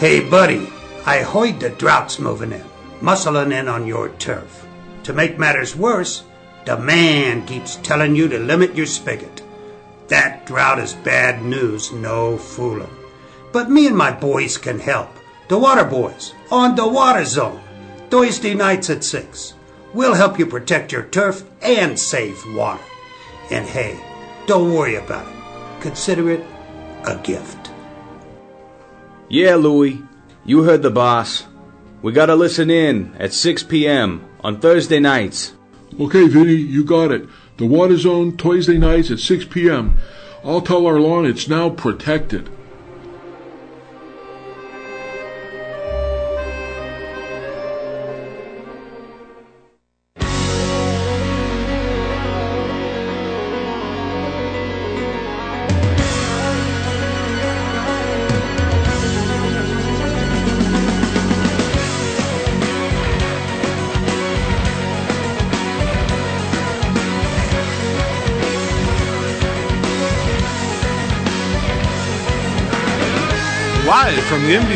Hey, buddy, I heard the drought's moving in, muscling in on your turf. To make matters worse, the man keeps telling you to limit your spigot. That drought is bad news, no fooling. But me and my boys can help. The Water Boys, on the Water Zone, Thursday nights at 6. We'll help you protect your turf and save water. And hey, don't worry about it. Consider it a gift. Yeah, Louie, you heard the boss. We gotta listen in at 6 p.m. on Thursday nights. Okay, Vinny, you got it. The Water Zone, Thursday nights at 6 p.m. I'll tell our lawn it's now protected.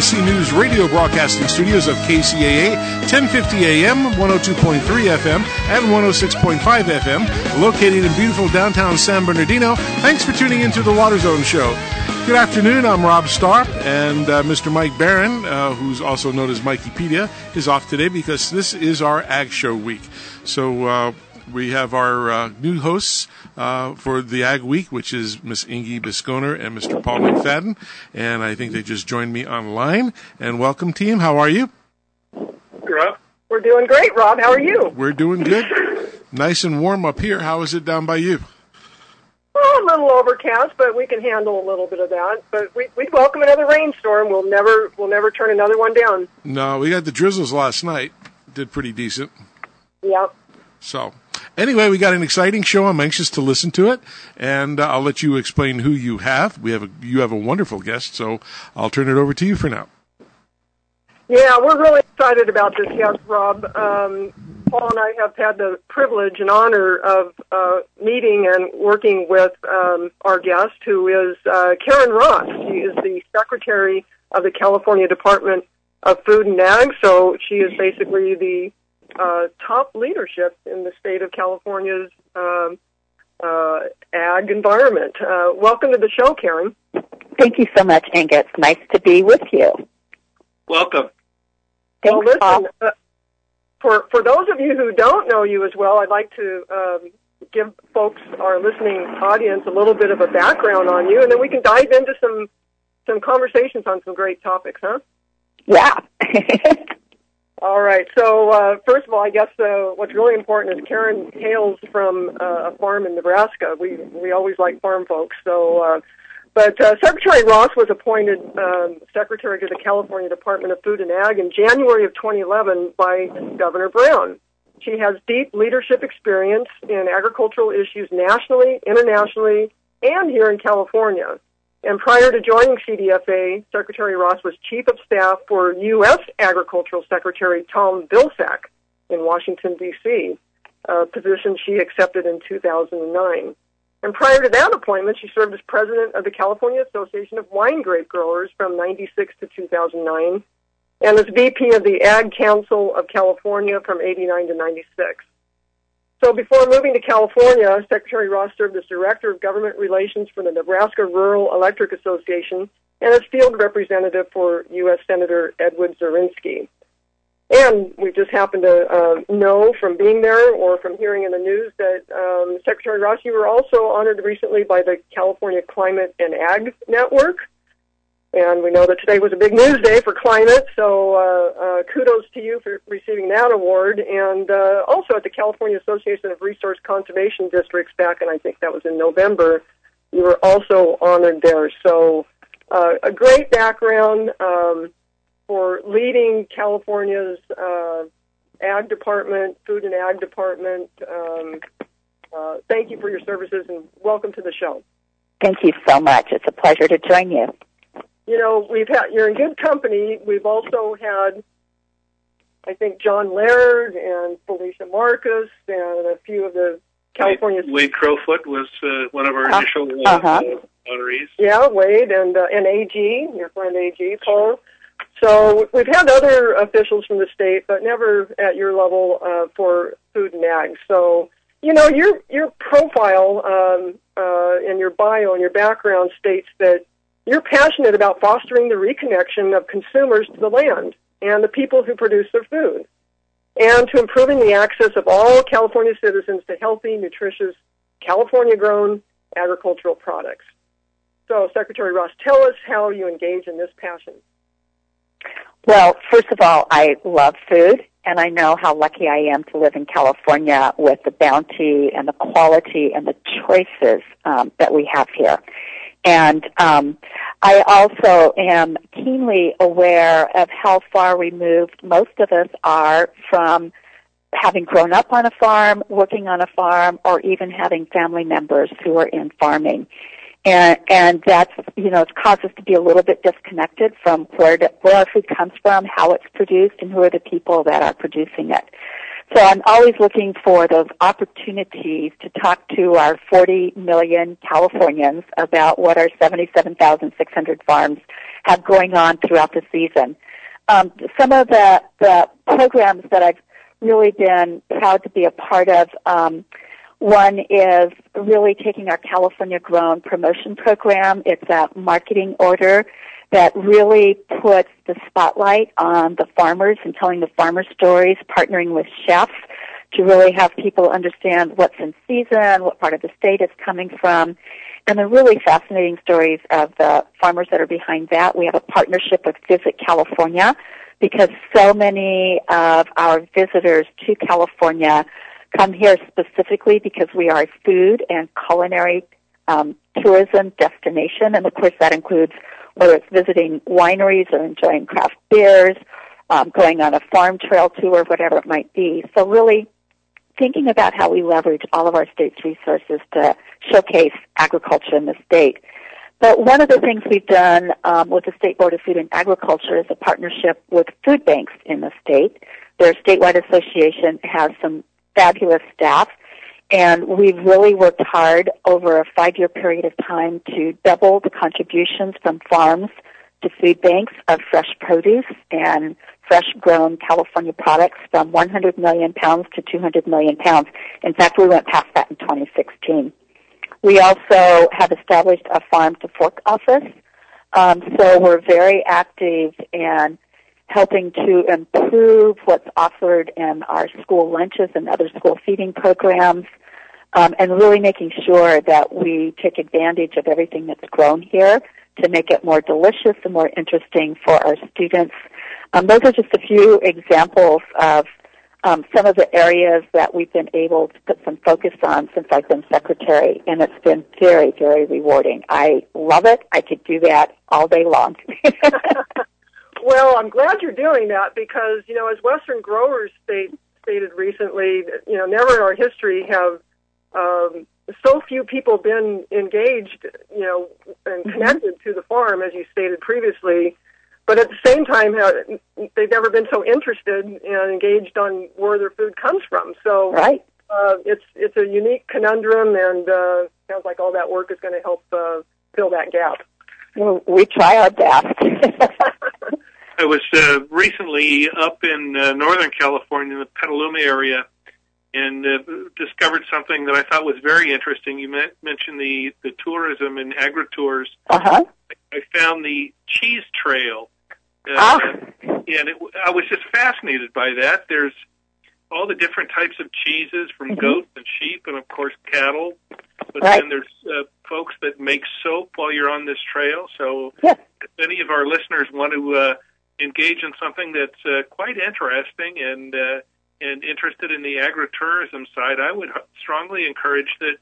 NBC News radio broadcasting studios of KCAA, 1050 AM, 102.3 FM, and 106.5 FM, located in beautiful downtown San Bernardino. Thanks for tuning into the Water Zone Show. Good afternoon. I'm Rob Starp, and uh, Mr. Mike Barron, uh, who's also known as Mikeypedia, is off today because this is our Ag Show week. So uh, we have our uh, new hosts uh, for the Ag Week, which is Miss Inge Bisconer and Mr. Paul McFadden, and I think they just joined me online. And welcome, team. How are you? Rob? We're doing great, Rob. How are you? We're doing good. Nice and warm up here. How is it down by you? Well, a little overcast, but we can handle a little bit of that. But we, we'd welcome another rainstorm. We'll never we'll never turn another one down. No, we got the drizzles last night. Did pretty decent. Yep. So, anyway, we got an exciting show. I'm anxious to listen to it, and uh, I'll let you explain who you have. We have a you have a wonderful guest, so I'll turn it over to you for now. Yeah, we're really excited about this guest, Rob. Um, Paul and I have had the privilege and honor of uh, meeting and working with um, our guest, who is uh, Karen Ross. She is the secretary of the California Department of Food and Ag, so she is basically the uh, top leadership in the state of California's um, uh, ag environment. Uh, welcome to the show, Karen. Thank you so much, Inge. It's nice to be with you. Welcome. well, Thanks, Paul. listen, uh, for for those of you who don't know you as well, I'd like to um, give folks, our listening audience, a little bit of a background on you, and then we can dive into some some conversations on some great topics, huh? Yeah. All right. So uh, first of all, I guess uh, what's really important is Karen hails from uh, a farm in Nebraska. We we always like farm folks. So, uh, but uh, Secretary Ross was appointed um, secretary to the California Department of Food and Ag in January of 2011 by Governor Brown. She has deep leadership experience in agricultural issues nationally, internationally, and here in California. And prior to joining CDFA, Secretary Ross was Chief of Staff for U.S. Agricultural Secretary Tom Vilsack in Washington, D.C., a position she accepted in 2009. And prior to that appointment, she served as President of the California Association of Wine Grape Growers from 96 to 2009 and as VP of the Ag Council of California from 89 to 96. So before moving to California, Secretary Ross served as Director of Government Relations for the Nebraska Rural Electric Association and as field representative for U.S. Senator Edward Zorinsky. And we just happen to uh, know from being there or from hearing in the news that um, Secretary Ross, you were also honored recently by the California Climate and Ag Network. And we know that today was a big news day for climate, so uh, uh, kudos to you for receiving that award. And uh, also at the California Association of Resource Conservation Districts back, and I think that was in November, you were also honored there. So uh, a great background um, for leading California's uh, ag department, food and ag department. Um, uh, thank you for your services and welcome to the show. Thank you so much. It's a pleasure to join you. You know, we've had you're in good company. We've also had, I think, John Laird and Felicia Marcus and a few of the California. Wade, Wade Crowfoot was uh, one of our Uh, initial uh, uh-huh. uh, honorees. Yeah, Wade and uh, and AG, your friend AG, Paul. So we've had other officials from the state, but never at your level uh, for food and ag. So you know your your profile um, uh, and your bio and your background states that you're passionate about fostering the reconnection of consumers to the land and the people who produce their food, and to improving the access of all California citizens to healthy, nutritious, California-grown agricultural products. So, Secretary Ross, tell us how you engage in this passion. Well, first of all, I love food, and I know how lucky I am to live in California with the bounty and the quality and the choices um, that we have here. And um, I also am keenly aware of how far removed most of us are from having grown up on a farm, working on a farm, or even having family members who are in farming and and that's you know it's caused us to be a little bit disconnected from where to, where our food comes from, how it's produced, and who are the people that are producing it. So I'm always looking for those opportunities to talk to our 40 million Californians about what our 77,600 farms have going on throughout the season. Um, some of the the programs that I've really been proud to be a part of. Um, one is really taking our California Grown promotion program. It's a marketing order that really puts the spotlight on the farmers and telling the farmer stories, partnering with chefs to really have people understand what's in season, what part of the state it's coming from, and the really fascinating stories of the farmers that are behind that. We have a partnership with Visit California because so many of our visitors to California come here specifically because we are a food and culinary um, tourism destination, and of course that includes whether it's visiting wineries or enjoying craft beers, um, going on a farm trail tour, whatever it might be. So really thinking about how we leverage all of our state's resources to showcase agriculture in the state. But one of the things we've done um, with the State Board of Food and Agriculture is a partnership with food banks in the state. Their statewide association has some fabulous staff. And we've really worked hard over a five-year period of time to double the contributions from farms to food banks of fresh produce and fresh grown California products from 100 million pounds to 200 million pounds. In fact, we went past that in 2016. We also have established a farm to fork office. Um, so we're very active in helping to improve what's offered in our school lunches and other school feeding programs, um, and really making sure that we take advantage of everything that's grown here to make it more delicious and more interesting for our students. Um, those are just a few examples of um, some of the areas that we've been able to put some focus on since I've been secretary, and it's been very, very rewarding. I love it. I could do that all day long. Well, I'm glad you're doing that because, you know, as Western growers state, stated recently, you know, never in our history have um, so few people been engaged, you know, and mm-hmm. connected to the farm, as you stated previously. But at the same time, they've never been so interested and engaged on where their food comes from. So, right. Uh, it's it's a unique conundrum, and uh, sounds like all that work is going to help uh, fill that gap. Well, we try our best. I was uh, recently up in uh, Northern California, in the Petaluma area, and uh, discovered something that I thought was very interesting. You met, mentioned the the tourism and agri tours. Uh-huh. I found the cheese trail, uh, ah. and it, I was just fascinated by that. There's all the different types of cheeses from mm-hmm. goats and sheep, and of course cattle. But right. then there's uh, folks that make soap while you're on this trail. So yeah. if any of our listeners want to uh, engage in something that's uh, quite interesting and uh, and interested in the agritourism side, I would strongly encourage that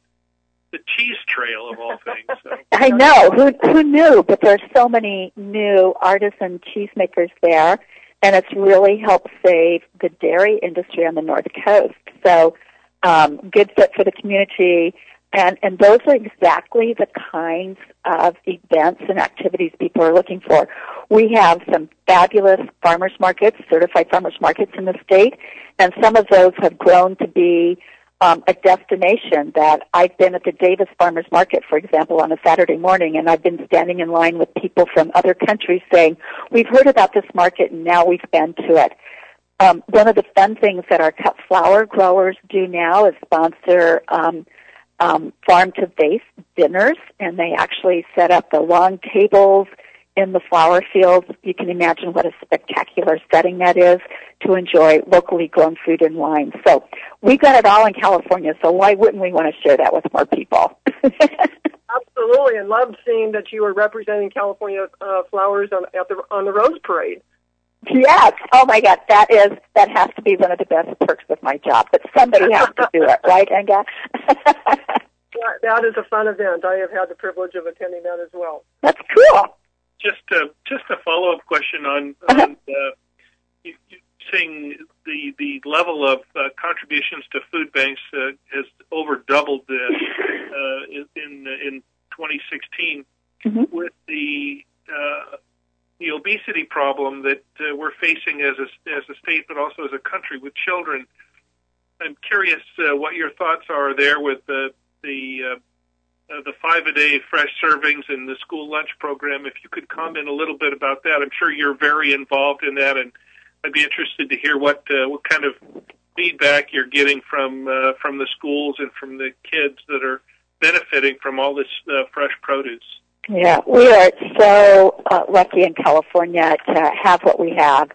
the cheese trail of all things. So. I know who who knew, but there's so many new artisan cheesemakers there, and it's really helped save the dairy industry on the north coast. So, um, good fit for the community. And, and those are exactly the kinds of events and activities people are looking for. We have some fabulous farmers markets, certified farmers markets in the state, and some of those have grown to be um, a destination that I've been at the Davis Farmers Market, for example, on a Saturday morning, and I've been standing in line with people from other countries saying, "We've heard about this market, and now we've been to it." Um, one of the fun things that our cut flower growers do now is sponsor um, um, farm to vase dinners, and they actually set up the long tables in the flower fields. You can imagine what a spectacular setting that is to enjoy locally grown food and wine. So we've got it all in California, so why wouldn't we want to share that with more people? Absolutely, and loved seeing that you were representing California uh, flowers on the on the Rose Parade. Yes. Oh my God, that is that has to be one of the best perks of my job. But somebody has to do it, right, Inge? that, that is a fun event. I have had the privilege of attending that as well. That's cool. Just a just a follow up question on, uh-huh. on uh, you, you saying the the level of uh, contributions to food banks uh, has over doubled uh, uh, in in 2016 mm-hmm. with the uh, the obesity problem that uh, we're facing as a as a state, but also as a country with children. I'm curious uh, what your thoughts are there with the the uh, the five a day fresh servings and the school lunch program. If you could comment a little bit about that, I'm sure you're very involved in that, and I'd be interested to hear what uh, what kind of feedback you're getting from uh, from the schools and from the kids that are benefiting from all this uh, fresh produce. Yeah, we are so uh, lucky in California to have what we have,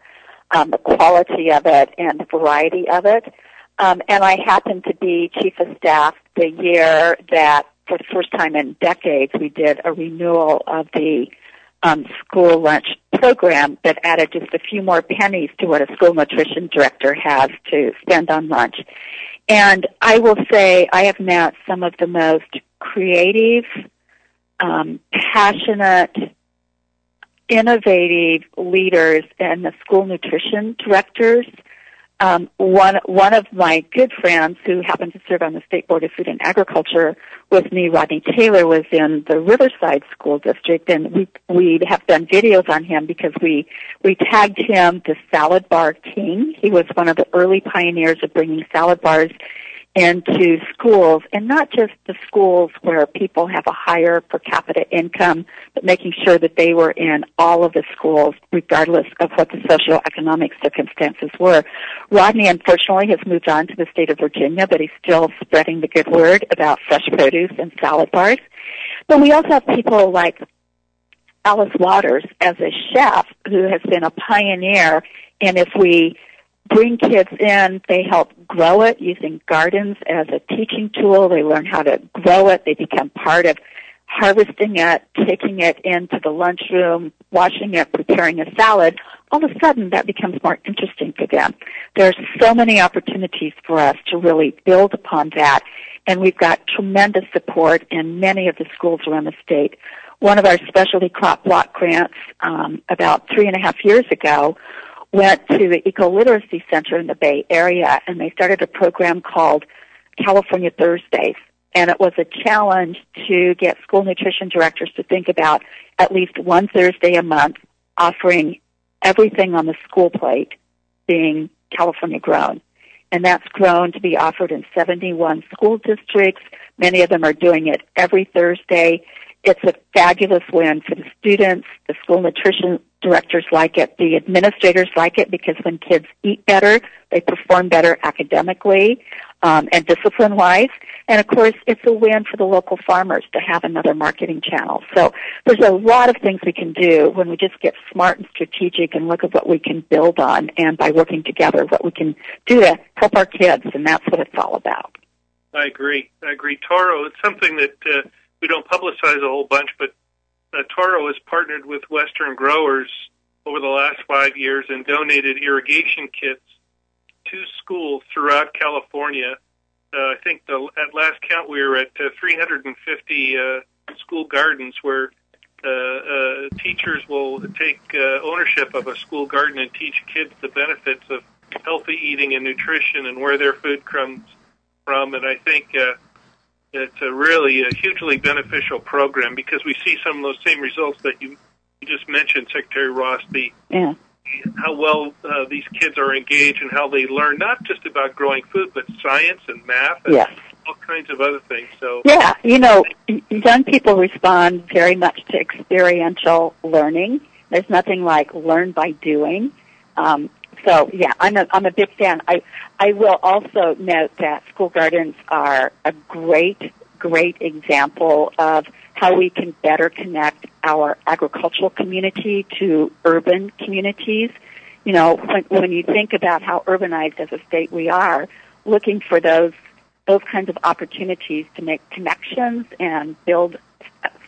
um, the quality of it and the variety of it. Um, and I happened to be chief of staff the year that, for the first time in decades, we did a renewal of the um, school lunch program that added just a few more pennies to what a school nutrition director has to spend on lunch. And I will say I have met some of the most creative, um, passionate, innovative leaders and the school nutrition directors um, one one of my good friends who happened to serve on the state board of food and agriculture with me, Rodney Taylor, was in the Riverside School District, and we we have done videos on him because we we tagged him the salad bar king. He was one of the early pioneers of bringing salad bars into schools and not just the schools where people have a higher per capita income, but making sure that they were in all of the schools regardless of what the socioeconomic circumstances were. Rodney unfortunately has moved on to the state of Virginia, but he's still spreading the good word about fresh produce and salad bars. But we also have people like Alice Waters as a chef who has been a pioneer and if we bring kids in. They help grow it using gardens as a teaching tool. They learn how to grow it. They become part of harvesting it, taking it into the lunchroom, washing it, preparing a salad. All of a sudden, that becomes more interesting for them. There are so many opportunities for us to really build upon that, and we've got tremendous support in many of the schools around the state. One of our specialty crop block grants um, about three and a half years ago went to the Eco Literacy Center in the Bay Area and they started a program called California Thursdays. And it was a challenge to get school nutrition directors to think about at least one Thursday a month offering everything on the school plate being California grown. And that's grown to be offered in 71 school districts. Many of them are doing it every Thursday. It's a fabulous win for the students, the school nutrition directors like it, the administrators like it because when kids eat better, they perform better academically um, and discipline-wise. And of course, it's a win for the local farmers to have another marketing channel. So there's a lot of things we can do when we just get smart and strategic and look at what we can build on and by working together, what we can do to help our kids. And that's what it's all about. I agree. I agree. Toro, it's something that uh, we don't publicize a whole bunch, but uh, Toro has partnered with Western growers over the last five years and donated irrigation kits to schools throughout California. Uh, I think the, at last count we were at uh, 350 uh, school gardens where uh, uh, teachers will take uh, ownership of a school garden and teach kids the benefits of healthy eating and nutrition and where their food comes from. And I think uh, it's a really a hugely beneficial program because we see some of those same results that you, you just mentioned, Secretary Ross. The yeah. how well uh, these kids are engaged and how they learn not just about growing food, but science and math and Yes. all kinds of other things. So Yeah, you know, young people respond very much to experiential learning. There's nothing like learn by doing. Um, so yeah, I'm a I'm a big fan. I I will also note that school gardens are a great great example of how we can better connect our agricultural community to urban communities. You know, when when you think about how urbanized as a state we are, looking for those those kinds of opportunities to make connections and build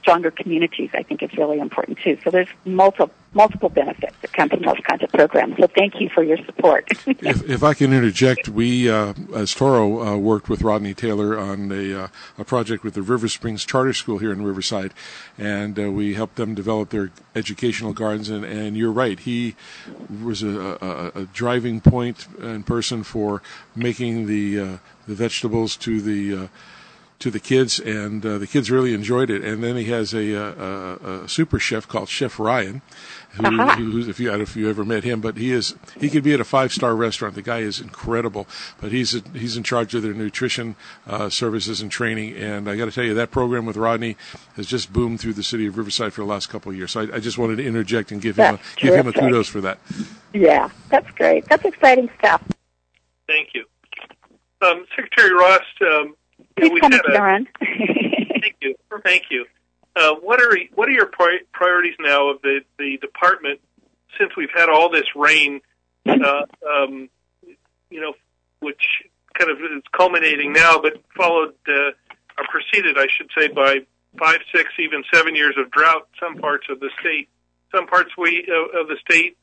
stronger communities, I think is really important too. So there's multiple multiple benefits that come from those kinds of programs. So thank you for your support. if, if I can interject, we, uh, as Toro, uh, worked with Rodney Taylor on a, uh, a project with the River Springs Charter School here in Riverside, and uh, we helped them develop their educational gardens. And, and you're right, he was a, a, a driving point and person for making the uh, the vegetables to the uh, to the kids, and uh, the kids really enjoyed it. And then he has a, a, a super chef called Chef Ryan, who, Uh-huh. who's if you I don't know if you ever met him, but he is he could be at a five star restaurant. The guy is incredible, but he's he's in charge of their nutrition uh, services and training. And I got to tell you, that program with Rodney has just boomed through the city of Riverside for the last couple of years. So I, I just wanted to interject and give him a, give him a kudos for that. yeah, that's great. That's exciting stuff. thank you, um, Secretary Ross. Um, you know, Please come had a- Thank you. Thank you. Uh, what are what are your pri- priorities now of the the department since we've had all this rain? Uh, um, you know, which kind of is culminating now, but followed uh, or preceded, I should say, by five, six, even seven years of drought. Some parts of the state, some parts we uh, of the state,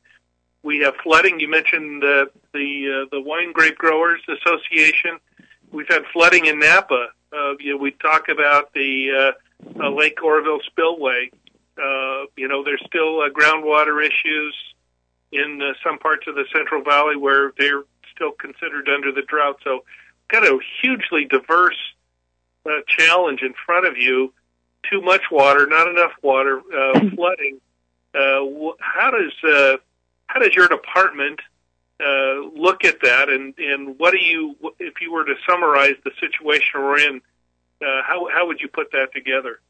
we have flooding. You mentioned the the uh, the Wine Grape Growers Association. We've had flooding in Napa. Uh, you know, we talk about the uh, uh, Lake Oroville spillway. Uh, you know, there's still uh, groundwater issues in uh, some parts of the Central Valley where they're still considered under the drought. So, got a hugely diverse uh, challenge in front of you. Too much water, not enough water, uh, flooding. Uh, how does uh, how does your department uh, look at that, and and what do you, if you were to summarize the situation we're in, uh, how how would you put that together?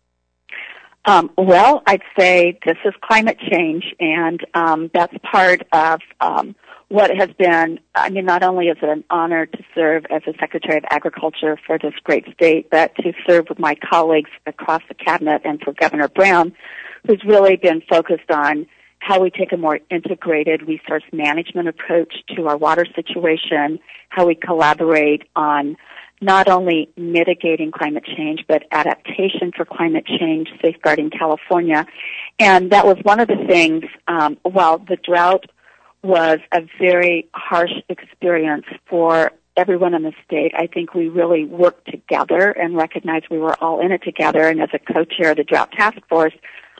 Um, well, I'd say this is climate change, and um, that's part of um, what has been. I mean, not only is it an honor to serve as a Secretary of Agriculture for this great state, but to serve with my colleagues across the cabinet and for Governor Brown, who's really been focused on how we take a more integrated resource management approach to our water situation, how we collaborate on not only mitigating climate change, but adaptation for climate change, safeguarding California. And that was one of the things, um, while the drought was a very harsh experience for everyone in the state, I think we really worked together and recognized we were all in it together. And as a co-chair of the Drought Task Force,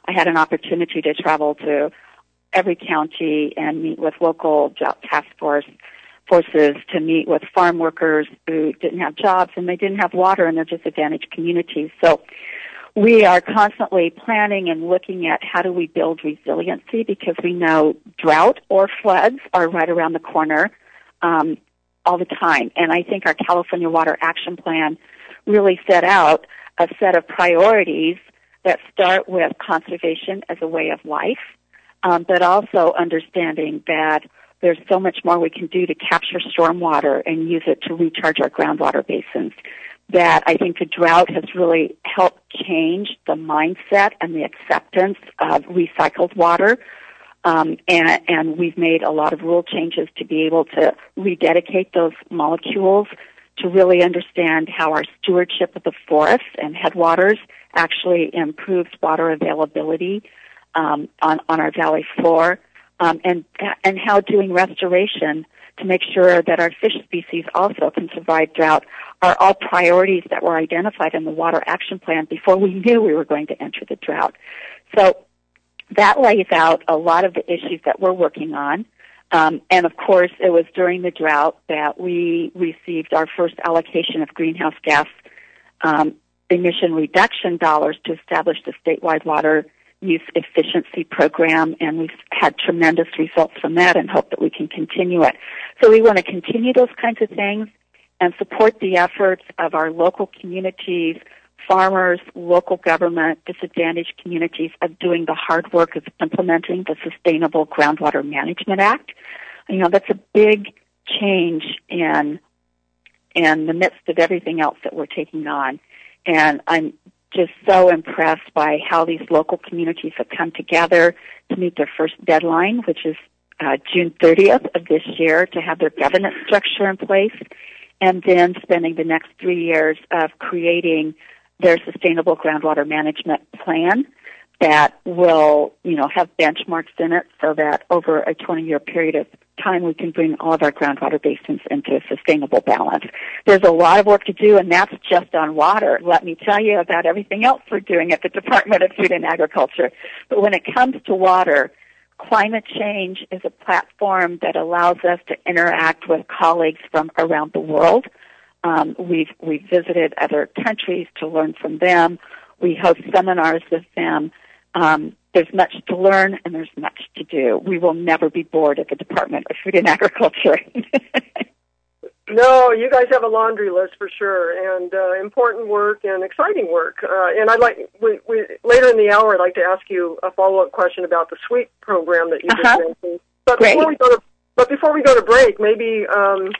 I had an opportunity to travel to every county and meet with local drought task force forces to meet with farm workers who didn't have jobs and they didn't have water in their disadvantaged communities. So we are constantly planning and looking at how do we build resiliency because we know drought or floods are right around the corner um, all the time. And I think our California Water Action Plan really set out a set of priorities that start with conservation as a way of life, um, but also understanding that there's so much more we can do to capture stormwater and use it to recharge our groundwater basins. That I think the drought has really helped change the mindset and the acceptance of recycled water. Um, and, and we've made a lot of rule changes to be able to rededicate those molecules to really understand how our stewardship of the forests and headwaters actually improves water availability um, on, on our valley floor, um, and and how doing restoration to make sure that our fish species also can survive drought are all priorities that were identified in the Water Action Plan before we knew we were going to enter the drought. So that lays out a lot of the issues that we're working on. Um, and of course, it was during the drought that we received our first allocation of greenhouse gas um, emission reduction dollars to establish the statewide water use efficiency program, and we've had tremendous results from that and hope that we can continue it. So we want to continue those kinds of things and support the efforts of our local communities, farmers, local government, disadvantaged communities of doing the hard work of implementing the Sustainable Groundwater Management Act. You know, that's a big change in in the midst of everything else that we're taking on. And I'm just so impressed by how these local communities have come together to meet their first deadline, which is uh, June 30th of this year, to have their governance structure in place, and then spending the next three years of creating their sustainable groundwater management plan that will, you know, have benchmarks in it so that over a 20 year period of time we can bring all of our groundwater basins into a sustainable balance. There's a lot of work to do and that's just on water. Let me tell you about everything else we're doing at the Department of Food and Agriculture. But when it comes to water, climate change is a platform that allows us to interact with colleagues from around the world. Um, we've we've visited other countries to learn from them. We host seminars with them. Um, there's much to learn and there's much to do. We will never be bored at the Department of Food and Agriculture. no, you guys have a laundry list for sure, and uh, important work and exciting work. Uh, and I'd like we, we, later in the hour, I'd like to ask you a follow up question about the SWEEP program that you uh-huh. just mentioned. But Great. before we go to but before we go to break, maybe um,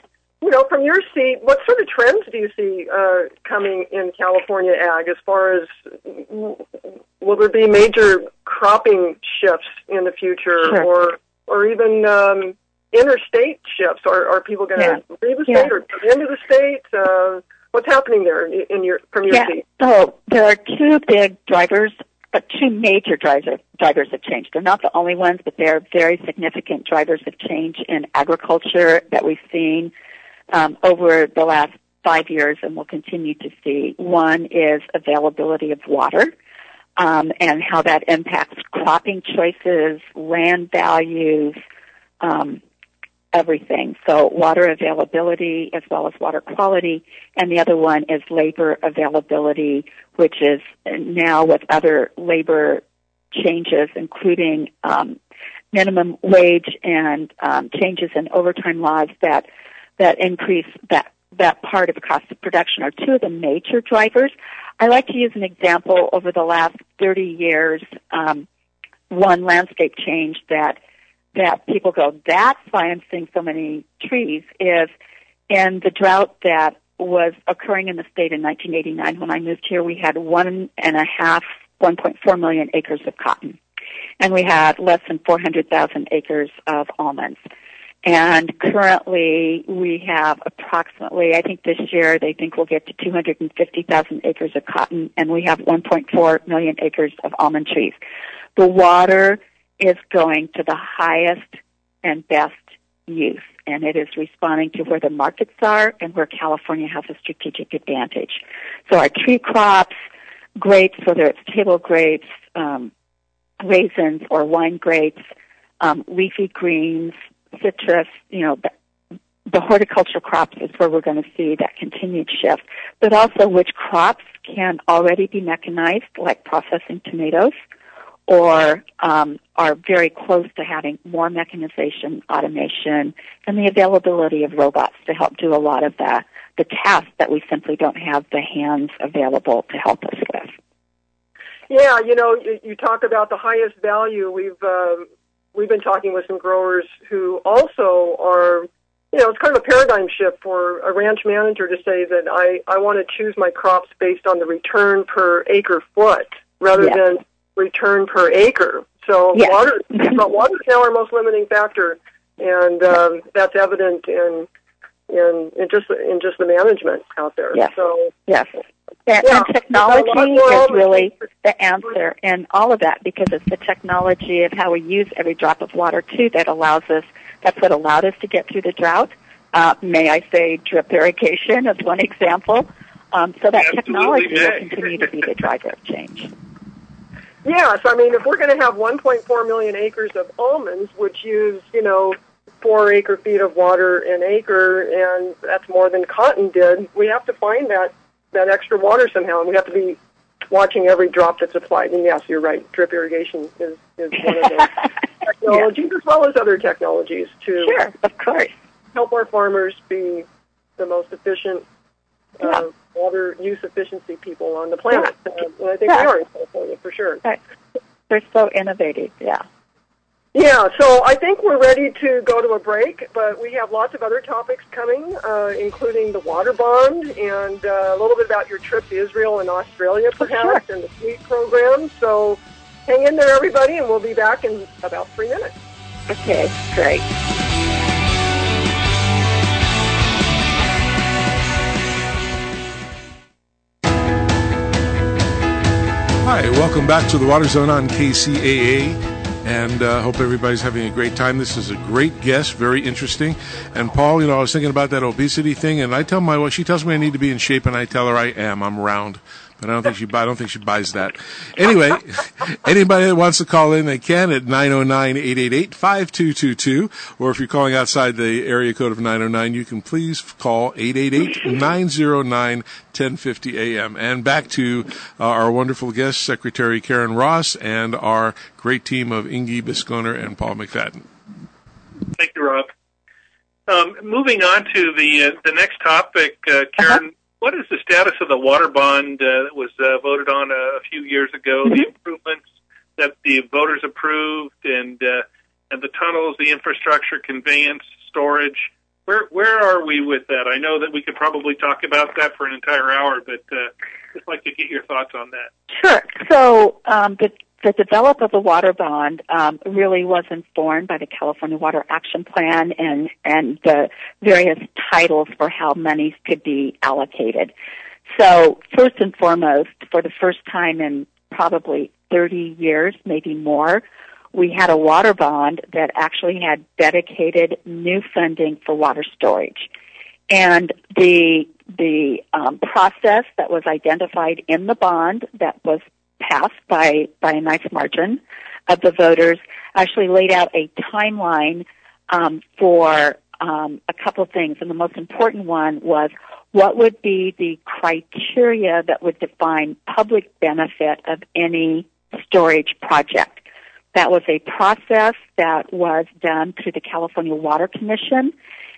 you know, from your seat, what sort of trends do you see uh, coming in California ag as far as will there be major cropping shifts in the future sure. or or even um, interstate shifts? Are, are people going to yeah. leave the yeah. state or come into the state? Uh, what's happening there in your from your yeah. seat? So there are two big drivers but two major drivers drivers have changed. They're not the only ones, but they're very significant drivers of change in agriculture that we've seen um, over the last five years and will continue to see. One is availability of water um, and how that impacts cropping choices, land values, um, everything. So water availability as well as water quality. And the other one is labor availability, which is now with other labor changes, including um, minimum wage and um, changes in overtime laws that that increase that that part of cost of production are two of the major drivers. I like to use an example over the last 30 years. Um, one landscape change that that people go, that's why I'm seeing so many trees is in the drought that was occurring in the state in 1989 when I moved here, we had one and a half, 1.4 million acres of cotton. And we had less than 400,000 acres of almonds. And currently we have approximately, I think this year they think we'll get to 250,000 acres of cotton and we have 1.4 million acres of almond trees. The water is going to the highest and best use and it is responding to where the markets are and where California has a strategic advantage. So our tree crops, grapes, whether it's table grapes, um, raisins or wine grapes, um, leafy greens, citrus, you know, the, horticultural crops is where we're going to see that continued shift, but also which crops can already be mechanized, like processing tomatoes, or um, are very close to having more mechanization, automation, and the availability of robots to help do a lot of the, the tasks that we simply don't have the hands available to help us with. Yeah, you know, you, you talk about the highest value. We've uh, we've been talking with some growers who also are, you know, it's kind of a paradigm shift for a ranch manager to say that I, I want to choose my crops based on the return per acre foot rather yeah. than return per acre. So yeah. water, but water is now our most limiting factor, and um, that's evident in in in just in just the management out there. Yes. So yes. And, yeah. and technology is really the answer in all of that because it's the technology of how we use every drop of water too that allows us. That's what allowed us to get through the drought. Uh, may I say drip irrigation as one example. Um, so that Absolutely technology may. will continue to be the driver of change. Yes, I mean, if we're going to have 1.4 million acres of almonds, which use, you know, four acre feet of water an acre, and that's more than cotton did, we have to find that that extra water somehow, and we have to be watching every drop that's applied. And yes, you're right. Drip irrigation is, is one of those technologies yeah. as well as other technologies to sure, of course. help our farmers be the most efficient uh, yeah. water use efficiency people on the planet. Yeah. Uh, and I think we are in California for sure. Right. They're so innovative. Yeah. Yeah, so I think we're ready to go to a break, but we have lots of other topics coming, uh, including the water bond and uh, a little bit about your trip to Israel and Australia, perhaps, sure. and the SWEEP program. So hang in there, everybody, and we'll be back in about three minutes. Okay, great. Hi, welcome back to the Water Zone on KCAA and uh, hope everybody's having a great time. This is a great guest, very interesting. And Paul, you know, I was thinking about that obesity thing, and I tell my wife, she tells me I need to be in shape, and I tell her I am. I'm round but I don't think she I don't think she buys that. Anyway, anybody that wants to call in, they can at 909-888-5222, or if you're calling outside the area code of 909, you can please call 888-909-1050 AM. And back to uh, our wonderful guest, Secretary Karen Ross, and our great team of Inge Bisconer and Paul McFadden. Thank you, Rob. Um, moving on to the uh, the next topic, uh, Karen. What is the status of the water bond uh, that was uh, voted on a, a few years ago? Mm-hmm. The improvements that the voters approved, and uh, and the tunnels, the infrastructure, conveyance, storage. Where where are we with that? I know that we could probably talk about that for an entire hour, but uh, just like to get your thoughts on that. Sure. So um, the the develop of the water bond um, really was informed by the California Water Action Plan and and the various titles for how monies could be allocated. So first and foremost, for the first time in probably 30 years, maybe more, we had a water bond that actually had dedicated new funding for water storage. And the the um, process that was identified in the bond that was passed by, by a nice margin of the voters, actually laid out a timeline um, for um, a couple of things. And the most important one was what would be the criteria that would define public benefit of any storage project. That was a process that was done through the California Water Commission,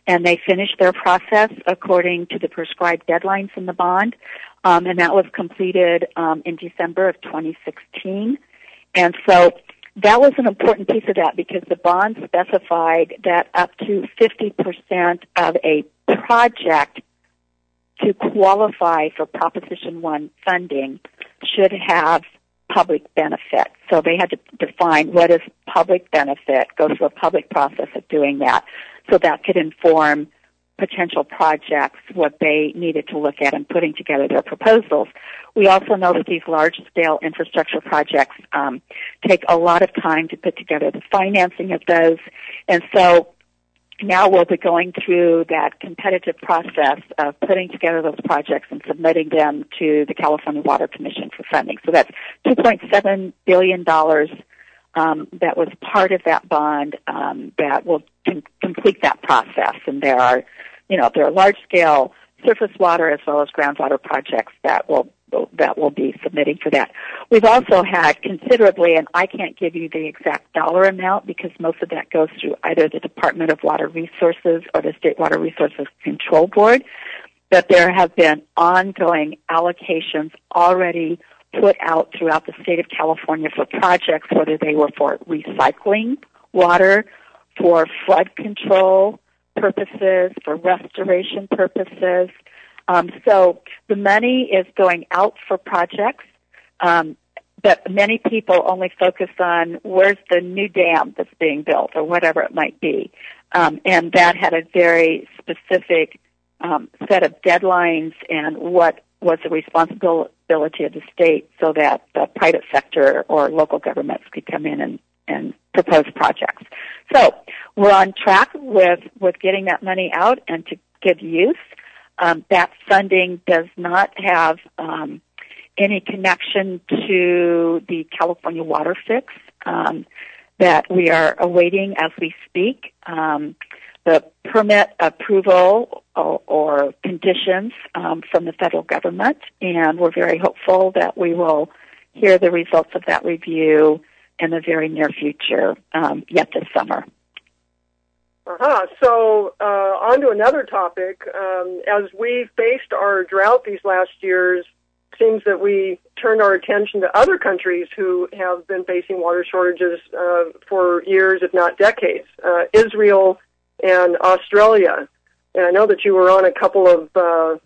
and they finished their process according to the prescribed deadlines in the bond. Um, and that was completed um, in December of 2016. And so that was an important piece of that because the bond specified that up to 50% of a project to qualify for Proposition 1 funding should have public benefit. So they had to define what is public benefit, go through a public process of doing that. So that could inform potential projects, what they needed to look at in putting together their proposals. We also know that these large scale infrastructure projects um, take a lot of time to put together the financing of those. And so now we'll be going through that competitive process of putting together those projects and submitting them to the California Water Commission for funding. So that's $2.7 billion um, that was part of that bond um, that will com- complete that process. And there are you know, there are large scale surface water as well as groundwater projects that will that will be submitting for that. We've also had considerably, and I can't give you the exact dollar amount because most of that goes through either the Department of Water Resources or the State Water Resources Control Board, but there have been ongoing allocations already put out throughout the state of California for projects, whether they were for recycling water, for flood control, purposes, for restoration purposes. Um, so the money is going out for projects, um, but many people only focus on where's the new dam that's being built or whatever it might be. Um, and that had a very specific um, set of deadlines and what was the responsibility of the state so that the private sector or local governments could come in and, and propose projects. So we're on track with, with getting that money out and to give use. Um, that funding does not have um, any connection to the California water fix um, that we are awaiting as we speak. Um, the permit approval or, or conditions um, from the federal government, and we're very hopeful that we will hear the results of that review in the very near future, um, yet this summer. Uh-huh. So, uh, on to another topic. Um, as we faced our drought these last years, seems that we turned our attention to other countries who have been facing water shortages uh, for years, if not decades. Uh, Israel and Australia. And I know that you were on a couple of uh,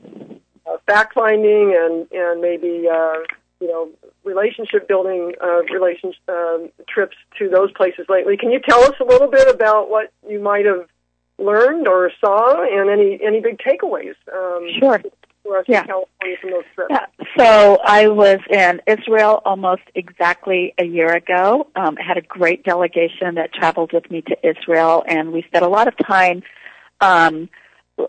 uh, fact finding and and maybe uh, you know relationship building uh, relations um, trips to those places lately. Can you tell us a little bit about what you might have learned or saw, and any any big takeaways? Um, sure. For us Yeah. in California from those trips. Yeah. So I was in Israel almost exactly a year ago. Um, I had a great delegation that traveled with me to Israel, and we spent a lot of time. Um,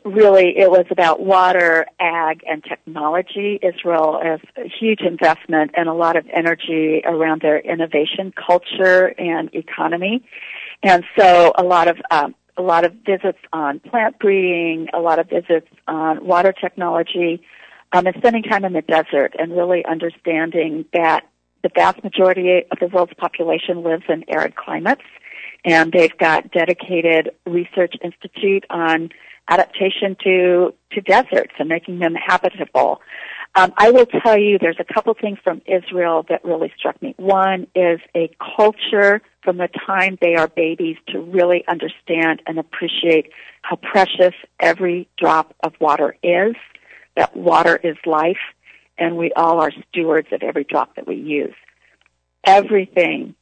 really, it was about water, ag, and technology. Israel has a huge investment and a lot of energy around their innovation culture and economy, and so a lot of um, a lot of visits on plant breeding, a lot of visits on water technology um, and spending time in the desert and really understanding that the vast majority of the world's population lives in arid climates, and they've got dedicated research institute on adaptation to to deserts and making them habitable. Um, I will tell you, there's a couple things from Israel that really struck me. One is a culture from the time they are babies to really understand and appreciate how precious every drop of water is that water is life and we all are stewards of every drop that we use. Everything,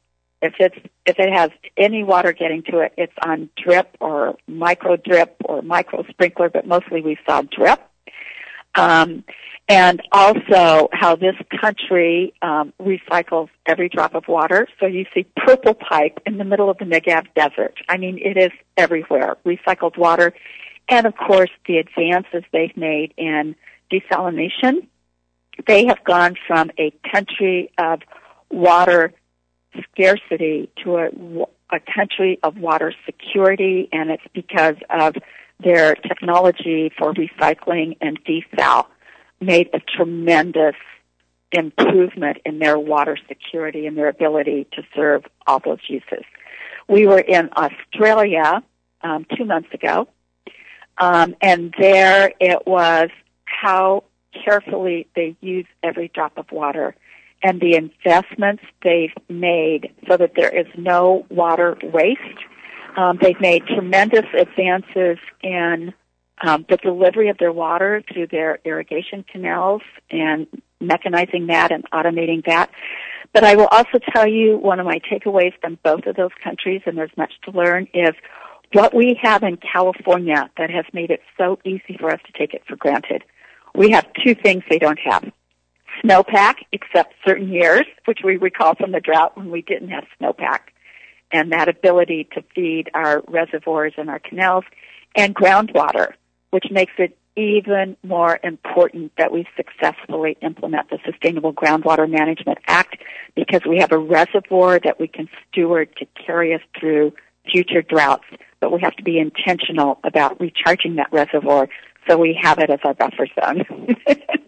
if it's, if it has any water getting to it, it's on drip or micro drip or micro sprinkler, but mostly we saw drip. Um, and also how this country um, recycles every drop of water. So you see purple pipe in the middle of the Negev desert. I mean, it is everywhere. Recycled water, and of course the advances they've made in desalination. They have gone from a country of water scarcity to a, a country of water security, and it's because of their technology for recycling and desal made a tremendous improvement in their water security and their ability to serve all those uses. We were in Australia um, two months ago, um, and there it was how carefully they use every drop of water and the investments they've made so that there is no water waste. Um, they've made tremendous advances in um, the delivery of their water through their irrigation canals and mechanizing that and automating that. But I will also tell you one of my takeaways from both of those countries, and there's much to learn, is what we have in California that has made it so easy for us to take it for granted. We have two things they don't have. Snowpack, except certain years, which we recall from the drought when we didn't have snowpack, and that ability to feed our reservoirs and our canals, and groundwater, which makes it even more important that we successfully implement the Sustainable Groundwater Management Act because we have a reservoir that we can steward to carry us through future droughts, but we have to be intentional about recharging that reservoir so we have it as our buffer zone.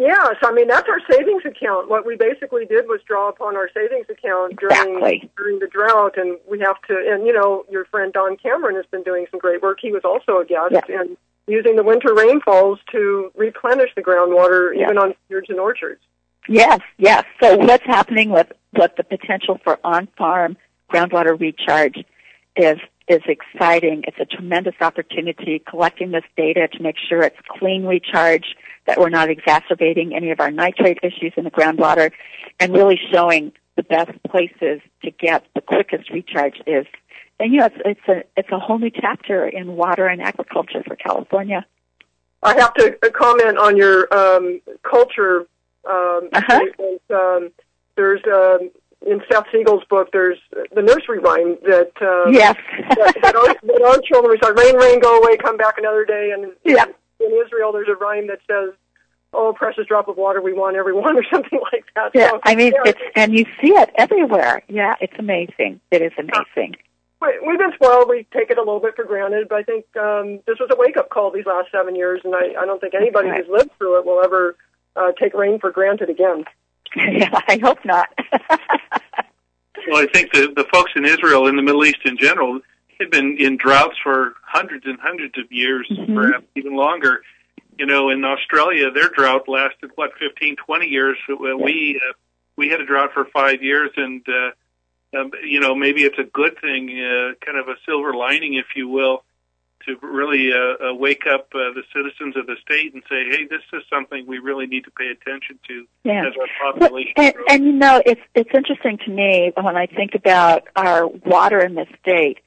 Yes, I mean that's our savings account. What we basically did was draw upon our savings account during Exactly. during the drought, and we have to. And you know, your friend Don Cameron has been doing some great work. He was also a guest, Yeah. and using the winter rainfalls to replenish the groundwater, Yeah. even on vineyards and orchards. Yes, yes. So what's happening with what the potential for on-farm groundwater recharge is is exciting. It's a tremendous opportunity collecting this data to make sure it's clean recharge, that we're not exacerbating any of our nitrate issues in the groundwater, and really showing the best places to get the quickest recharge is. And you know, it's, it's a it's a whole new chapter in water and agriculture for California. I have to uh, comment on your um, culture um, Uh-huh. Um, there's um, in Seth Siegel's book. There's the nursery rhyme that uh, Yes. that, that, our, that our children recite. Rain, rain, go away, come back another day. And Yeah. in Israel, there's a rhyme that says, "Oh, precious drop of water, we want everyone," or something like that. Yeah, So, I mean, yeah, it's and you see it everywhere. Yeah, it's amazing. It is amazing. we've been spoiled. We take it a little bit for granted, but I think um, this was a wake up call these last seven years, and I, I don't think anybody right. who's lived through it will ever uh, take rain for granted again. yeah, I hope not. well, I think the the folks in Israel in the Middle East in general have been in droughts for hundreds and hundreds of years, mm-hmm. perhaps even longer. You know, in Australia, their drought lasted what 15, 20 years. We uh, we had a drought for five years, and uh, um, you know, maybe it's a good thing, uh, kind of a silver lining, if you will, to really uh, uh, wake up uh, the citizens of the state and say, "Hey, this is something we really need to pay attention to yeah. as our population and, grows." And you know, it's it's interesting to me when I think about our water in the state.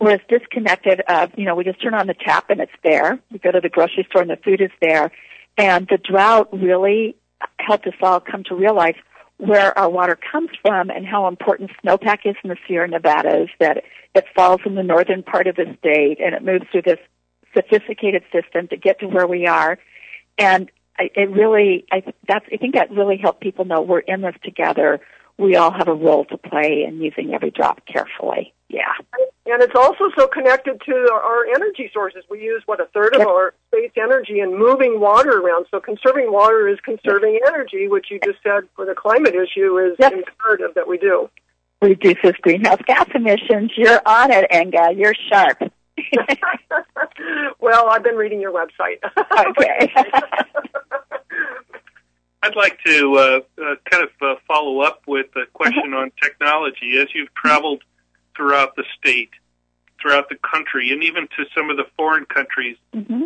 We're as disconnected of, you know, we just turn on the tap and it's there. We go to the grocery store and the food is there. And the drought really helped us all come to realize where our water comes from and how important snowpack is in the Sierra Nevadas, that it falls in the northern part of the state and it moves through this sophisticated system to get to where we are. And it really, I, that's, I think that really helped people know we're in this together. We all have a role to play in using every drop carefully. Yeah. And it's also so connected to our energy sources. We use, what, a third of our state's energy in moving water around. So conserving water is conserving energy, which you just said for the climate issue is yep. imperative that we do. Reduces greenhouse gas emissions. You're on it, Inge. You're sharp. well, I've been reading your website. okay. I'd like to uh, uh, kind of uh, follow up with a question on technology. As you've traveled throughout the state, throughout the country, and even to some of the foreign countries. Mm-hmm.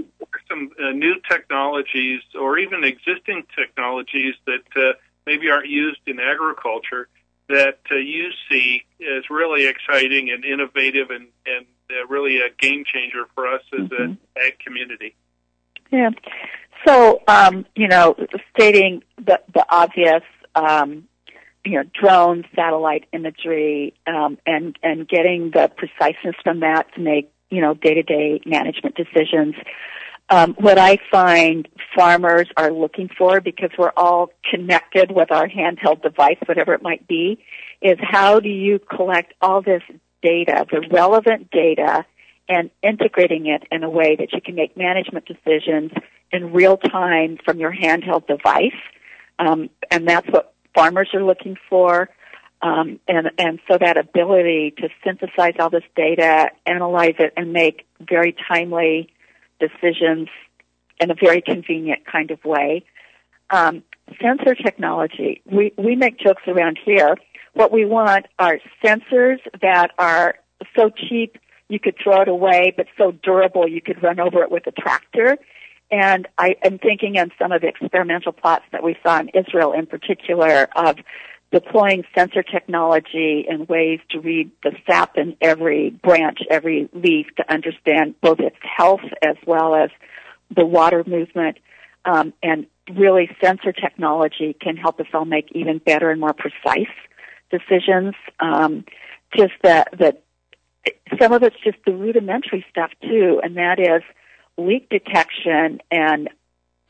Some uh, new technologies or even existing technologies that uh, maybe aren't used in agriculture that uh, you see as really exciting and innovative and, and uh, really a game changer for us as mm-hmm. an ag community. Yeah. So, um, you know, stating the, the obvious, um, you know, drones, satellite imagery, um, and and getting the preciseness from that to make you know day to day management decisions. Um, what I find farmers are looking for, because we're all connected with our handheld device, whatever it might be, is how do you collect all this data, the relevant data, and integrating it in a way that you can make management decisions in real time from your handheld device. Um, and that's what farmers are looking for. Um, and, and so that ability to synthesize all this data, analyze it, and make very timely decisions in a very convenient kind of way. Um, sensor technology. We, we make jokes around here. What we want are sensors that are so cheap you could throw it away, but so durable you could run over it with a tractor. And I am thinking on some of the experimental plots that we saw in Israel in particular of deploying sensor technology and ways to read the sap in every branch, every leaf to understand both its health as well as the water movement. Um, and really sensor technology can help us all make even better and more precise decisions. Um, just that, that some of it's just the rudimentary stuff too, and that is leak detection and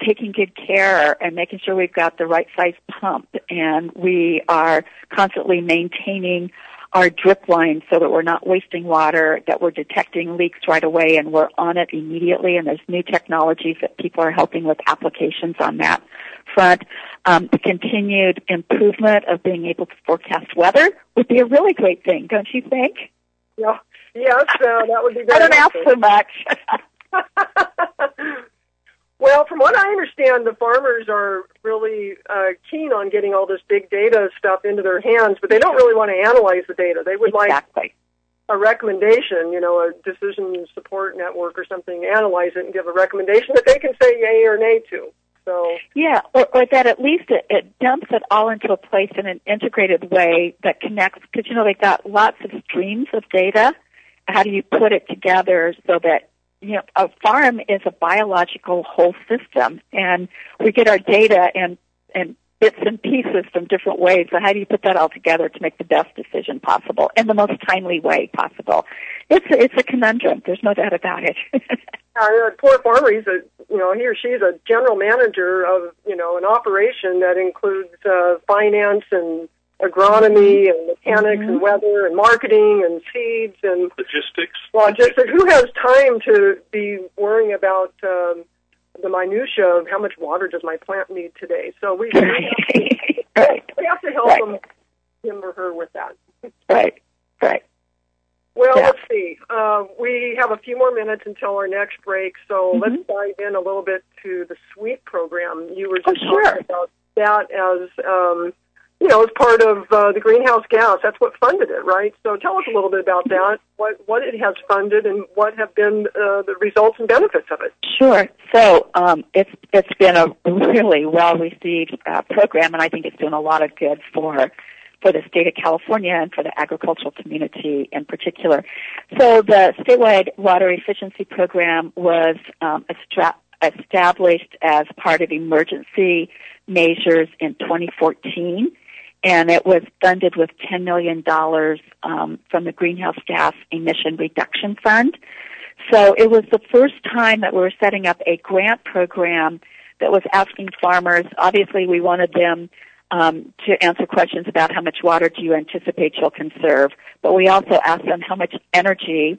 taking good care and making sure we've got the right size pump and we are constantly maintaining our drip line so that we're not wasting water, that we're detecting leaks right away and we're on it immediately and there's new technologies that people are helping with applications on that front. Um, the continued improvement of being able to forecast weather would be a really great thing, don't you think? Yeah. Yes, uh, that would be very I don't ask so much. well, from what I understand, the farmers are really uh, keen on getting all this big data stuff into their hands, but they don't really want to analyze the data. They would exactly. like a recommendation, you know, a decision support network or something, analyze it and give a recommendation that they can say yay or nay to. So yeah, or, or that at least it, it dumps it all into a place in an integrated way that connects. Because you know they've got lots of streams of data. How do you put it together so that you know, a farm is a biological whole system, and we get our data and and bits and pieces from different ways. So how do you put that all together to make the best decision possible in the most timely way possible? It's a, it's a conundrum. There's no doubt about it. uh, poor farmer, he's a you know he or she's a general manager of you know an operation that includes uh, finance and agronomy and mechanics and weather and marketing and seeds and Logistics. logistics. Who has time to be worrying about um, the minutia of how much water does my plant need today? So we, we, have, to, right, we have to help Right. them, him or her with that. right, right. Well, Yeah. let's see. Uh, we have a few more minutes until our next break, so Mhm. let's dive in a little bit to the SWEEP program. You were Oh, just sure. talking about that as, um, you know, as part of uh, the greenhouse gas. That's what funded it, right? So tell us a little bit about that. What what it has funded and what have been uh, the results and benefits of it. Sure. So um, it's it's been a really well received uh, program, and I think it's doing a lot of good for for the state of California and for the agricultural community in particular. So the statewide water efficiency program was um, estra- established as part of emergency measures in 2014 and it was funded with $10 million um, from the Greenhouse Gas Emission Reduction Fund. So it was the first time that we were setting up a grant program that was asking farmers, obviously we wanted them um, to answer questions about how much water do you anticipate you'll conserve, but we also asked them how much energy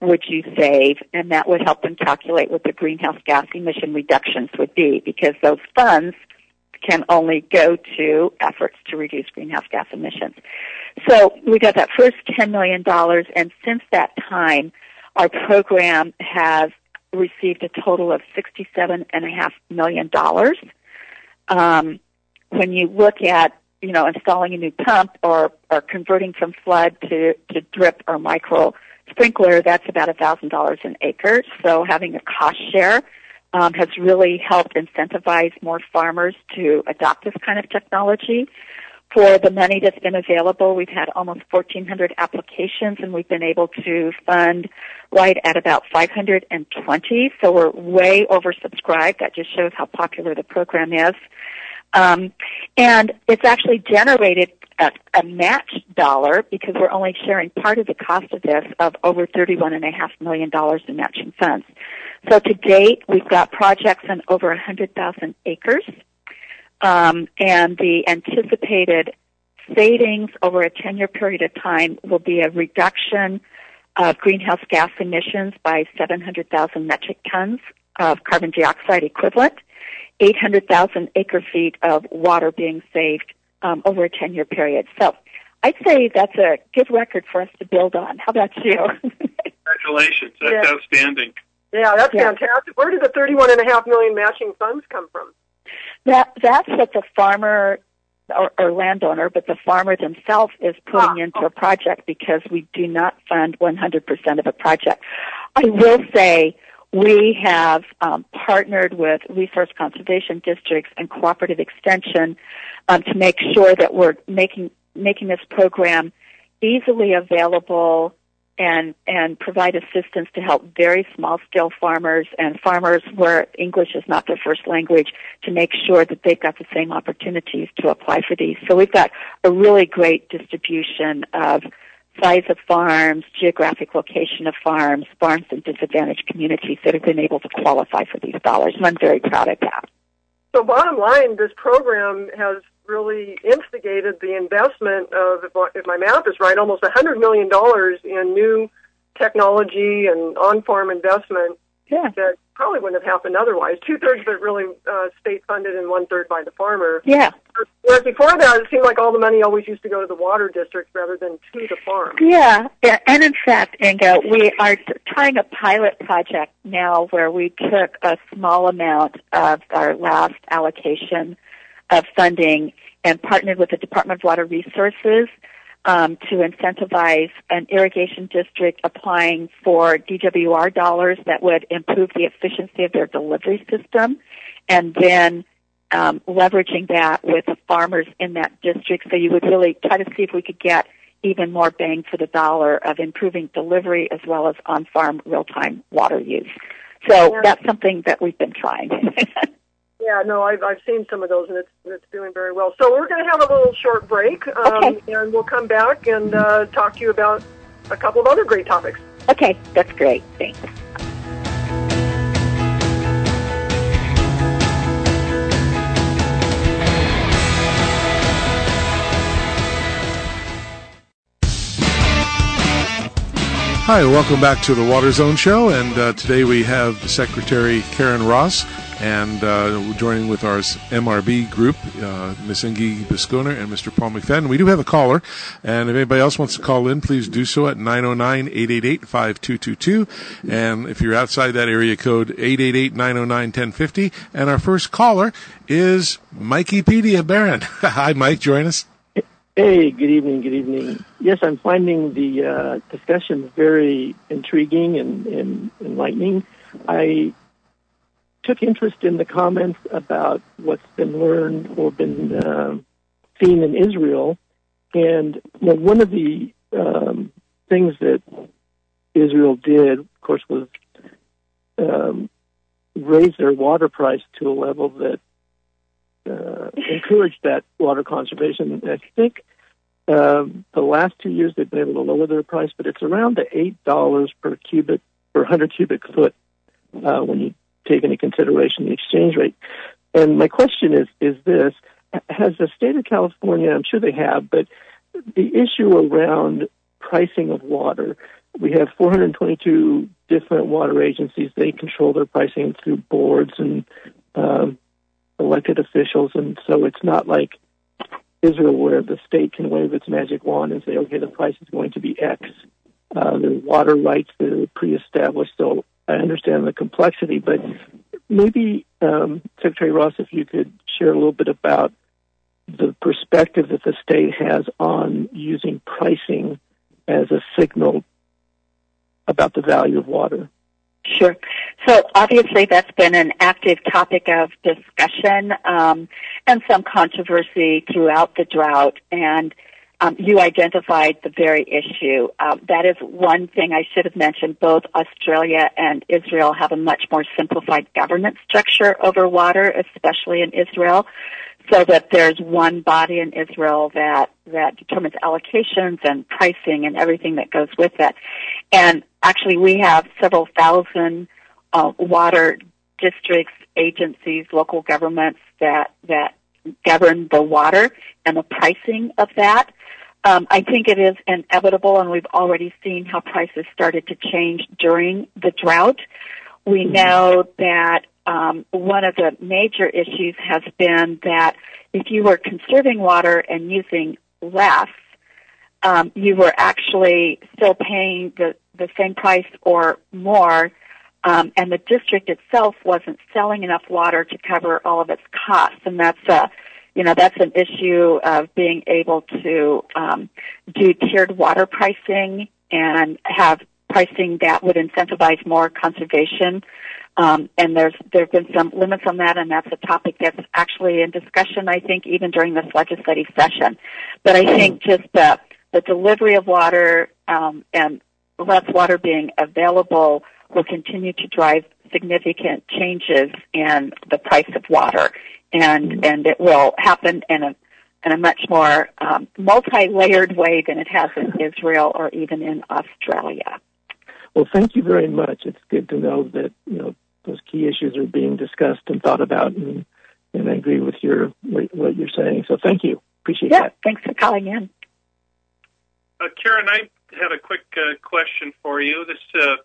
would you save, and that would help them calculate what the greenhouse gas emission reductions would be, because those funds can only go to efforts to reduce greenhouse gas emissions. So we got that first $10 million, and since that time, our program has received a total of $67.5 million. Um, when you look at, you know, installing a new pump or, or converting from flood to, to drip or micro sprinkler, that's about a $1,000 an acre. So having a cost share um, has really helped incentivize more farmers to adopt this kind of technology. For the money that's been available, we've had almost 1,400 applications, and we've been able to fund right at about 520. So we're way oversubscribed. That just shows how popular the program is. Um, and it's actually generated a, a match dollar because we're only sharing part of the cost of this of over $31.5 million in matching funds. So to date, we've got projects on over 100,000 acres, um, and the anticipated savings over a 10-year period of time will be a reduction of greenhouse gas emissions by 700,000 metric tons of carbon dioxide equivalent, 800,000 acre feet of water being saved um, over a 10-year period. So I'd say that's a good record for us to build on. How about you? Congratulations. That's Yeah. outstanding. Yeah, that's Yeah. fantastic. Where did the thirty-one and a half million matching funds come from? That that's what the farmer or, or landowner, but the farmer themselves is putting Ah, into a project because we do not fund 100% of a project. I will say we have um, partnered with resource conservation districts and cooperative extension um, to make sure that we're making making this program easily available and and provide assistance to help very small scale farmers and farmers where English is not their first language to make sure that they've got the same opportunities to apply for these. So we've got a really great distribution of size of farms, geographic location of farms, farms in disadvantaged communities that have been able to qualify for these dollars. And I'm very proud of that. So bottom line, this program has really instigated the investment of, if my, math is right, almost $100 million in new technology and on-farm investment Yeah. that probably wouldn't have happened otherwise. Two-thirds of it really uh, state-funded and one-third by the farmer. Yeah. Whereas before that, it seemed like all the money always used to go to the water district rather than to the farm. Yeah, yeah, and in fact, Inge, we are trying a pilot project now where we took a small amount of our last allocation of funding and partnered with the Department of Water Resources um, to incentivize an irrigation district applying for DWR dollars that would improve the efficiency of their delivery system, and then um, leveraging that with the farmers in that district. So you would really try to see if we could get even more bang for the dollar of improving delivery as well as on-farm real-time water use. So that's something that we've been trying. Yeah, no, I've, I've seen some of those, and it's, it's doing very well. So we're going to have a little short break, um, okay. and we'll come back and uh, talk to you about a couple of other great topics. Okay, that's great. Thanks. Hi, welcome back to the Water Zone Show, and uh, today we have Secretary Karen Ross and uh, joining with our MRB group, uh, Bisconer and Mr. Paul McFadden. We do have a caller, and if anybody else wants to call in, please do so at 909-888-5222. And if you're outside that area code, 888-909-1050. And our first caller is Mikey Pedia Barron. Hi, Mike, join us. Hey, good evening, good evening. Yes, I'm finding the uh, discussion very intriguing and, and enlightening. I took interest in the comments about what's been learned or been uh, seen in Israel. And you know, one of the um, things that Israel did, of course, was um, raise their water price to a level that uh, encouraged that water conservation. I think um, the last two years they've been able to lower their price, but it's around the eight dollars per cubic per hundred cubic foot uh, when you take into consideration the exchange rate. And my question is is this: Has the state of California? I'm sure they have, but the issue around pricing of water. We have 422 different water agencies. They control their pricing through boards and um, elected officials, and so it's not like Israel where the state can wave its magic wand and say, okay, the price is going to be X. Uh, the water rights that are pre-established, so I understand the complexity, but maybe um, Secretary Ross, if you could share a little bit about the perspective that the state has on using pricing as a signal about the value of water. Sure. So obviously that's been an active topic of discussion um, and some controversy throughout the drought. And um, you identified the very issue. Uh, that is one thing I should have mentioned. Both Australia and Israel have a much more simplified governance structure over water, especially in Israel so that there's one body in Israel that that determines allocations and pricing and everything that goes with it. And actually, we have several thousand uh, water districts, agencies, local governments that that govern the water and the pricing of that. Um, I think it is inevitable, and we've already seen how prices started to change during the drought. We mm-hmm. know that um, one of the major issues has been that if you were conserving water and using less, um, you were actually still paying the, the same price or more, um, and the district itself wasn't selling enough water to cover all of its costs, and that's a you know that's an issue of being able to um, do tiered water pricing and have pricing that would incentivize more conservation um, and there's there have been some limits on that, and that's a topic that's actually in discussion. I think even during this legislative session. But I think just the the delivery of water um, and less water being available will continue to drive significant changes in the price of water, and and it will happen in a in a much more um, multi-layered way than it has in Israel or even in Australia. Well, thank you very much. It's good to know that you know those key issues are being discussed and thought about, and and I agree with your what you're saying. So thank you, appreciate yeah, that. Thanks for calling in. Uh, Karen, I had a quick uh, question for you. This uh,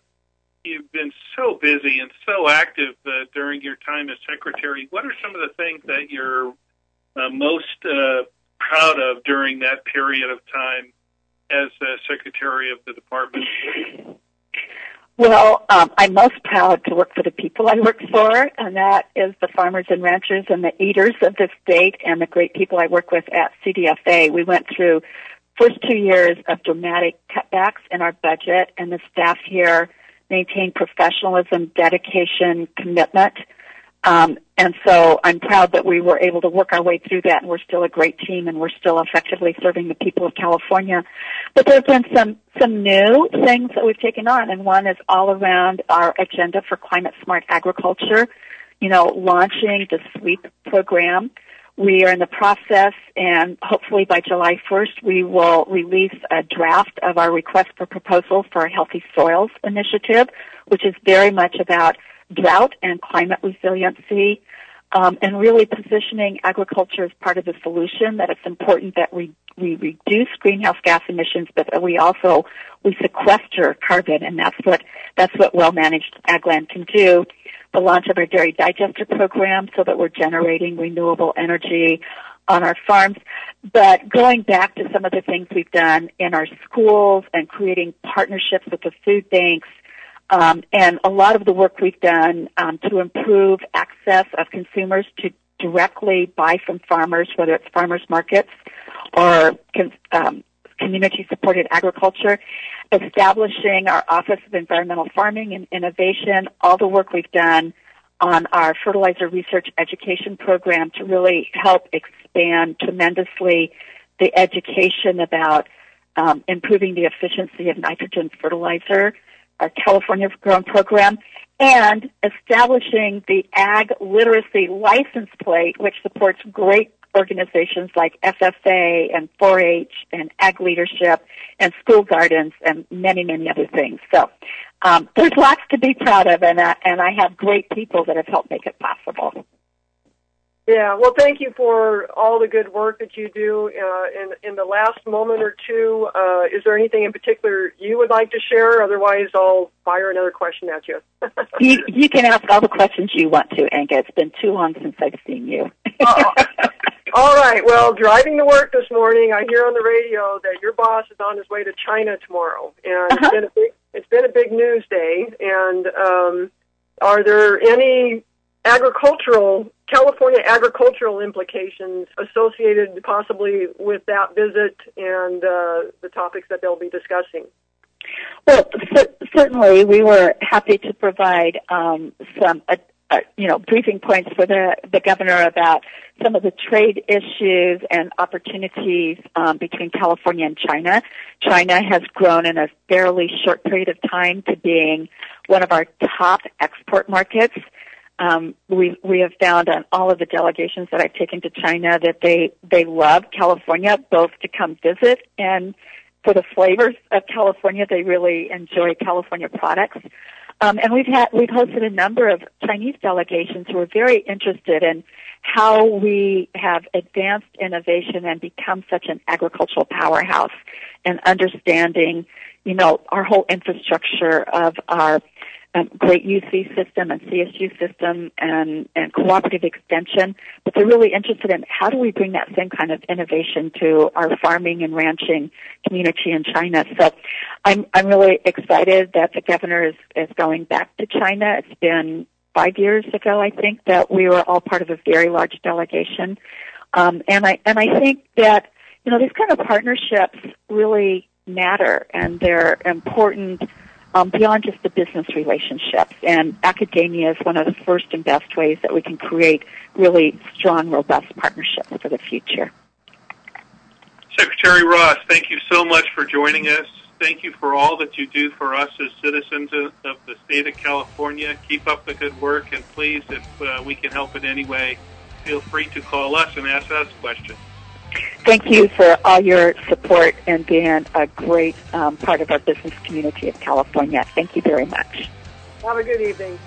you've been so busy and so active uh, during your time as secretary. What are some of the things that you're uh, most uh, proud of during that period of time as secretary of the department? Well, um, I'm most proud to work for the people I work for, and that is the farmers and ranchers and the eaters of the state and the great people I work with at CDFA. We went through first two years of dramatic cutbacks in our budget, and the staff here maintained professionalism, dedication, commitment um, and so I'm proud that we were able to work our way through that, and we're still a great team, and we're still effectively serving the people of California. But there have been some some new things that we've taken on, and one is all around our agenda for climate smart agriculture. You know, launching the SWEEP program. We are in the process, and hopefully by July 1st, we will release a draft of our request for proposal for a healthy soils initiative, which is very much about drought and climate resiliency. Um, and really positioning agriculture as part of the solution. That it's important that we we reduce greenhouse gas emissions, but that we also we sequester carbon, and that's what that's what well managed ag land can do. The launch of our dairy digester program, so that we're generating renewable energy on our farms. But going back to some of the things we've done in our schools and creating partnerships with the food banks um, and a lot of the work we've done um, to improve access of consumers to directly buy from farmers, whether it's farmers markets or um, community supported agriculture, establishing our Office of Environmental Farming and Innovation, all the work we've done on our fertilizer research education program to really help expand tremendously the education about um, improving the efficiency of nitrogen fertilizer our California Grown program, and establishing the Ag Literacy License Plate, which supports great organizations like FFA and 4-H and Ag Leadership and School Gardens and many, many other things. So um, there's lots to be proud of, and, uh, and I have great people that have helped make it possible. Yeah, well, thank you for all the good work that you do. Uh, in in the last moment or two, uh, is there anything in particular you would like to share? Otherwise, I'll fire another question at you. you you can ask all the questions you want to, Inge. It's been too long since I've seen you. oh. All right. Well, driving to work this morning, I hear on the radio that your boss is on his way to China tomorrow, and uh-huh. it's been a big it's been a big news day. And um, are there any agricultural California agricultural implications associated possibly with that visit and uh, the topics that they'll be discussing. Well, c- certainly, we were happy to provide um, some, uh, uh, you know, briefing points for the the governor about some of the trade issues and opportunities um, between California and China. China has grown in a fairly short period of time to being one of our top export markets. Um, we we have found on all of the delegations that I've taken to China that they they love California both to come visit and for the flavors of California. They really enjoy California products. Um, and we've had we've hosted a number of Chinese delegations who are very interested in how we have advanced innovation and become such an agricultural powerhouse and understanding, you know, our whole infrastructure of our um, great UC system and CSU system and, and cooperative extension, but they're really interested in how do we bring that same kind of innovation to our farming and ranching community in China. So I'm, I'm really excited that the governor is, is going back to China. It's been five years ago, I think, that we were all part of a very large delegation. Um, and I, and I think that, you know, these kind of partnerships really matter and they're important um, beyond just the business relationships. And academia is one of the first and best ways that we can create really strong, robust partnerships for the future. Secretary Ross, thank you so much for joining us. Thank you for all that you do for us as citizens of, the state of California. Keep up the good work, and please, if uh, we can help in any way, feel free to call us and ask us questions. Thank you for all your support and being a great um, part of our business community of California. Thank you very much. Have a good evening.